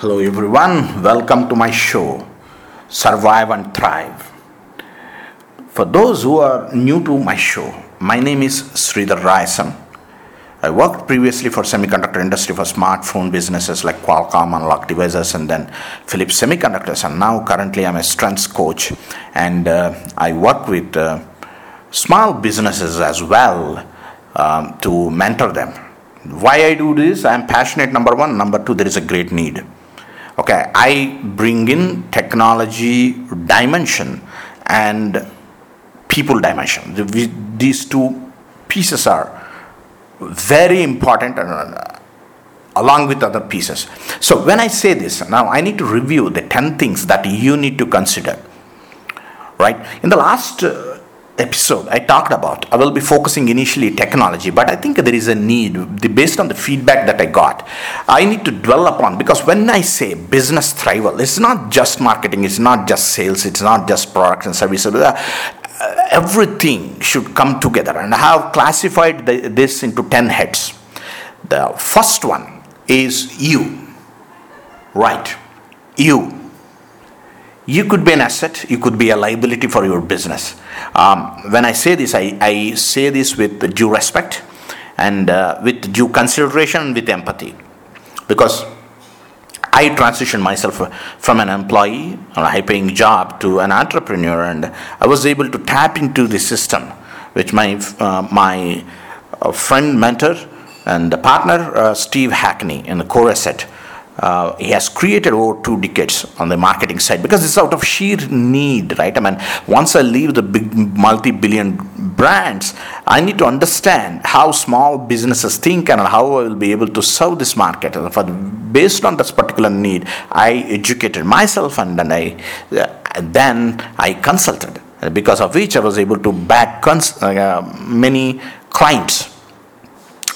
Hello, everyone. Welcome to my show, Survive and Thrive. For those who are new to my show, my name is Sridhar Rayasan. I worked previously for semiconductor industry for smartphone businesses like Qualcomm, Analog Devices, and then Philips Semiconductors. And now currently I'm a strengths coach, and uh, I work with uh, small businesses as well um, to mentor them. Why I do this? I'm passionate. Number one. Number two. There is a great need okay i bring in technology dimension and people dimension. These two pieces are very important uh, along with other pieces. So when i say this now i need to review the 10 things that you need to consider. Right? In the last uh, episode I talked about, I will be focusing initially technology, but I think there is a need based on the feedback that I got. I need to dwell upon because when I say business thrival, it's not just marketing, it's not just sales, it's not just products and services. Uh, everything should come together, and I have classified the, this into 10 heads. The first one is you, right? You you could be an asset, you could be a liability for your business. Um, when I say this, I, I say this with due respect and uh, with due consideration with empathy. Because I transitioned myself from an employee or a high paying job to an entrepreneur, and I was able to tap into the system which my, uh, my uh, friend, mentor, and partner, uh, Steve Hackney, in the Core Asset uh, he has created over two decades on the marketing side because it's out of sheer need, right? I mean, once I leave the big multi-billion brands, I need to understand how small businesses think and how I will be able to serve this market. And for based on this particular need, I educated myself and then I uh, then I consulted, because of which I was able to back cons- uh, many clients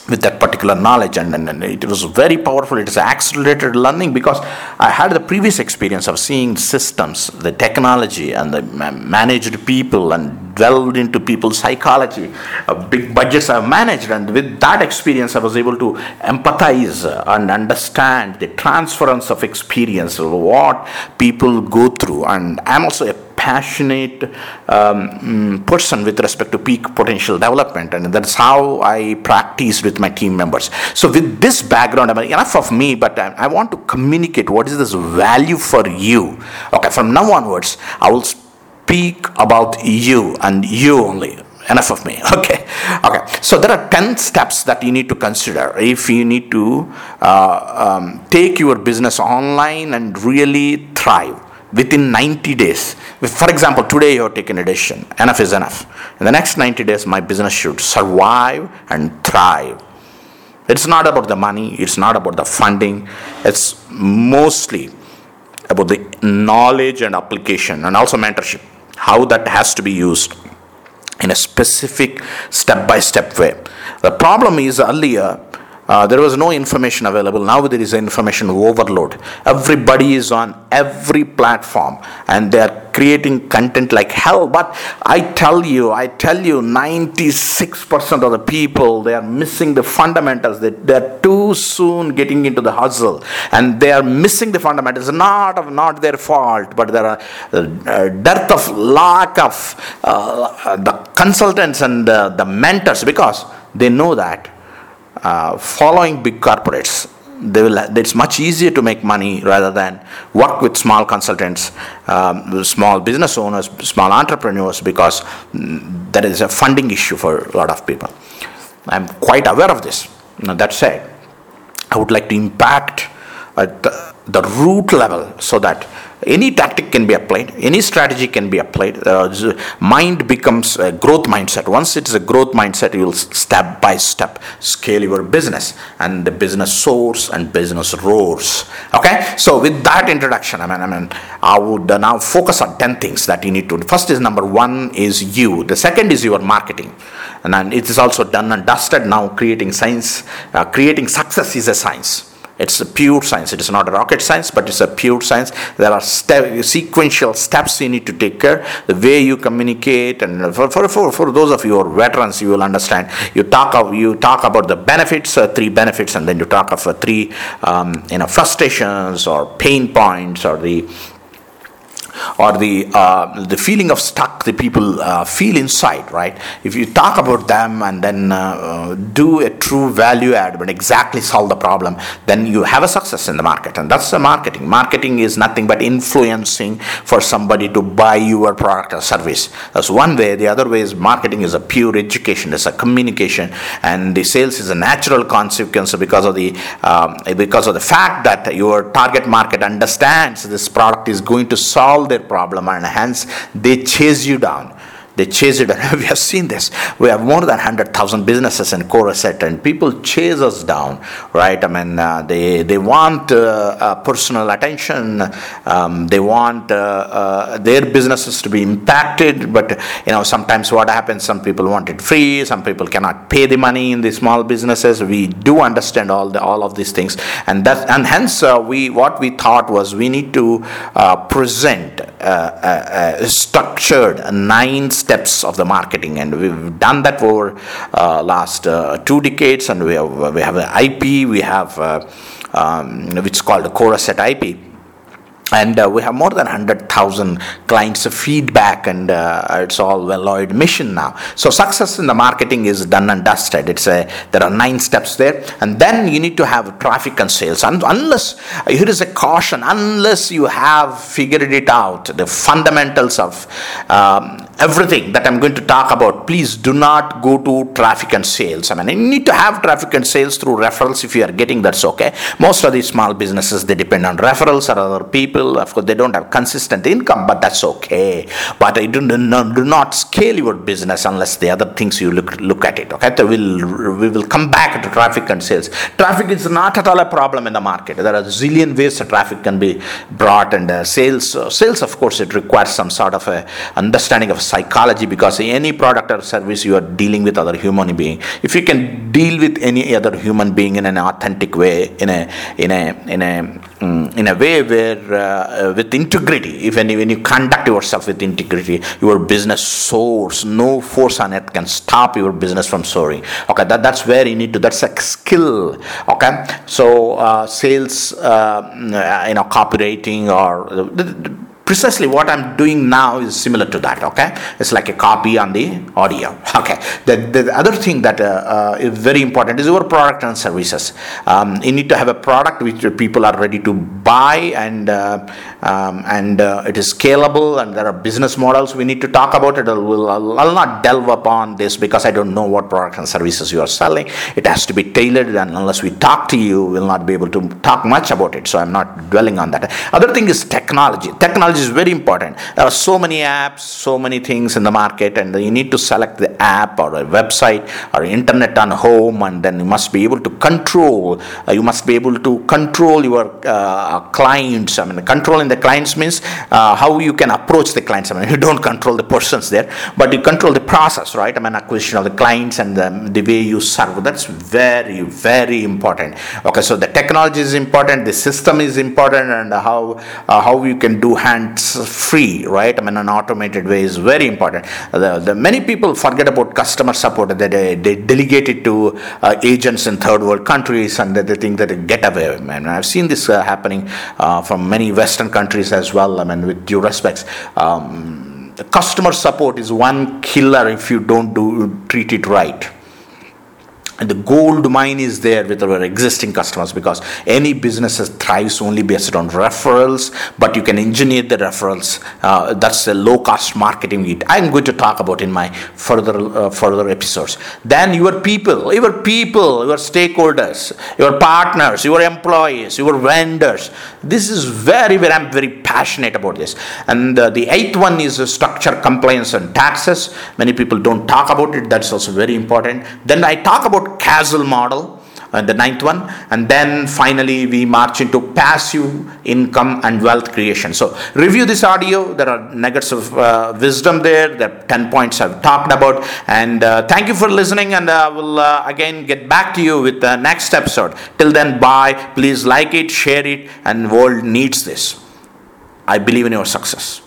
with that particular knowledge and, and, and, it was very powerful. It is accelerated learning because i had the previous experience of seeing systems the technology and the managed people and delved into people's psychology uh, big budgets i've managed. And with that experience i was able to empathize and understand the transference of experience of what people go through. And i'm also a passionate um, mm, person with respect to peak potential development, and that's how I practice with my team members. So, with this background, I mean, enough of me, but I, I want to communicate what is this value for you. Okay, from now onwards, I will speak about you and you only. Enough of me. Okay. Okay. So there are 10 steps that you need to consider if you need to uh, um, take your business online and really thrive within 90 days. For example, today you have taken a decision, enough is enough. In the next 90 days, my business should survive and thrive. It's not about the money, it's not about the funding, it's mostly about the knowledge and application and also mentorship, how that has to be used in a specific step by step way. The problem is earlier uh, there was no information available. Now there is information overload. Everybody is on every platform and they are creating content like hell. But I tell you, I tell you, 96% of the people they are missing the fundamentals. They, they are too soon getting into the hustle and they are missing the fundamentals. Not of not their fault, but there are uh, dearth of lack of uh, the consultants and the, the mentors because they know that uh, following big corporates they will it's much easier to make money rather than work with small consultants um, small business owners small entrepreneurs because mm, there is a funding issue for a lot of people. I'm quite aware of this. Now that said i would like to impact the, the root level so that any tactic can be applied any strategy can be applied. Uh, mind becomes a growth mindset. Once it is a growth mindset you will step by step scale your business and the business soars and business roars. Okay? So with that introduction i mean i mean i would uh, now focus on 10 things that you need to first is number one is you. The second is your marketing. And then it is also done and dusted. Now creating science uh, creating success is a science it's a pure science. It is not a rocket science, but it's a pure science. There are sequential steps you need to take care. The way you communicate, and for, for, for, for those of you who are veterans, you will understand. You talk of you talk about the benefits, uh, three benefits, and then you talk of uh, three, um, you know, frustrations or pain points or the or the uh, the feeling of stuck the people uh, feel inside right? If you talk about them and then uh, do a true value add but exactly solve the problem then you have a success in the market. And that's the marketing. Marketing is nothing but influencing for somebody to buy your product or service. That's one way. The other way is marketing is a pure education. It's a communication. And the sales is a natural consequence because of the um, because of the fact that your target market understands this product is going to solve solve their problem and hence they chase you down they chase it. we have seen this. We have more than 100,000 businesses in Coreset, and people chase us down, right? I mean, uh, they, they want uh, uh, personal attention. Um, they want uh, uh, their businesses to be impacted. But, you know, sometimes what happens, some people want it free. Some people cannot pay the money in the small businesses. We do understand all, the, all of these things. And, that, and hence, uh, we what we thought was we need to present structured nine steps of the marketing, and we've done that for uh, last uh, two decades. And we have we have an IP, we have uh, um, which is called the Coreset IP and uh, we have more than 100,000 clients feedback and uh, it's all well-oiled mission now. So success in the marketing is done and dusted. It's a there are nine steps there. And then you need to have traffic and sales. And unless here is a caution. Unless you have figured it out the fundamentals of um, everything that i'm going to talk about please do not go to traffic and sales i mean you need to have traffic and sales through referrals if you are getting that's okay most of these small businesses they depend on referrals or other people of course, they don't have consistent income, but that's okay. But I do, not, do not scale your business unless the other things you look, look at it. Okay, so we'll, we will come back to traffic and sales. Traffic is not at all a problem in the market. There are a zillion ways that traffic can be brought, and uh, sales, uh, sales, of course, it requires some sort of a understanding of psychology because any product or service you are dealing with other human being. If you can deal with any other human being in an authentic way, in a in a in a um, in a way where uh, uh, with integrity, even when you conduct yourself with integrity, your business soars. No force on earth can stop your business from soaring. Okay, that, that's where you need to. That's a skill. Okay, so uh, sales, uh, you know, copywriting or precisely what I'm doing now is similar to that. Okay, it's like a copy on the audio. Okay, the, the other thing that uh, uh, is very important is your product and services. Um, you need to have a product which people are ready to buy and uh, um, and uh, it is scalable and there are business models we need to talk about it. I'll, I'll, I'll not delve upon this because I don't know what product and services you are selling. It has to be tailored, and unless we talk to you, we'll not be able to talk much about it. So I'm not dwelling on that. Other thing is technology. Technology technology is very important. There are so many apps, so many things in the market, and you need to select the app or a website or internet on home, and then you must be able to control. Uh, you must be able to control your uh, clients. I mean, controlling the clients means uh, how you can approach the clients. I mean, you don't control the persons there, but you control the process, right? I mean, acquisition of the clients and the, the way you serve. That's very, very important. Okay, so the technology is important, the system is important, and how uh, how you can do hand free, right? I mean, an automated way is very important. The, the many people forget about customer support. That they, they delegate it to uh, agents in third world countries, and they think that they get away. I mean, I've seen this uh, happening uh, from many Western countries as well. I mean, with due respects. Um, customer support is one killer if you don't do treat it right and the gold mine is there with our existing customers because any business thrives only based on referrals but you can engineer the referrals. Uh, that's a low cost marketing i'm going to talk about in my further uh, further episodes. Then your people your people your stakeholders your partners your employees your vendors. This is very very i'm very passionate about this. And uh, the eighth one is structure compliance and taxes. Many people don't talk about it. That's also very important. Then i talk about about castle model and the ninth one. And then finally, we march into passive income and wealth creation. So, review this audio. There are nuggets of uh, wisdom there. The 10 points I've talked about. And uh, thank you for listening. And I will uh, again get back to you with the next episode. Till then, bye. Please like it, share it, and world needs this. I believe in your success.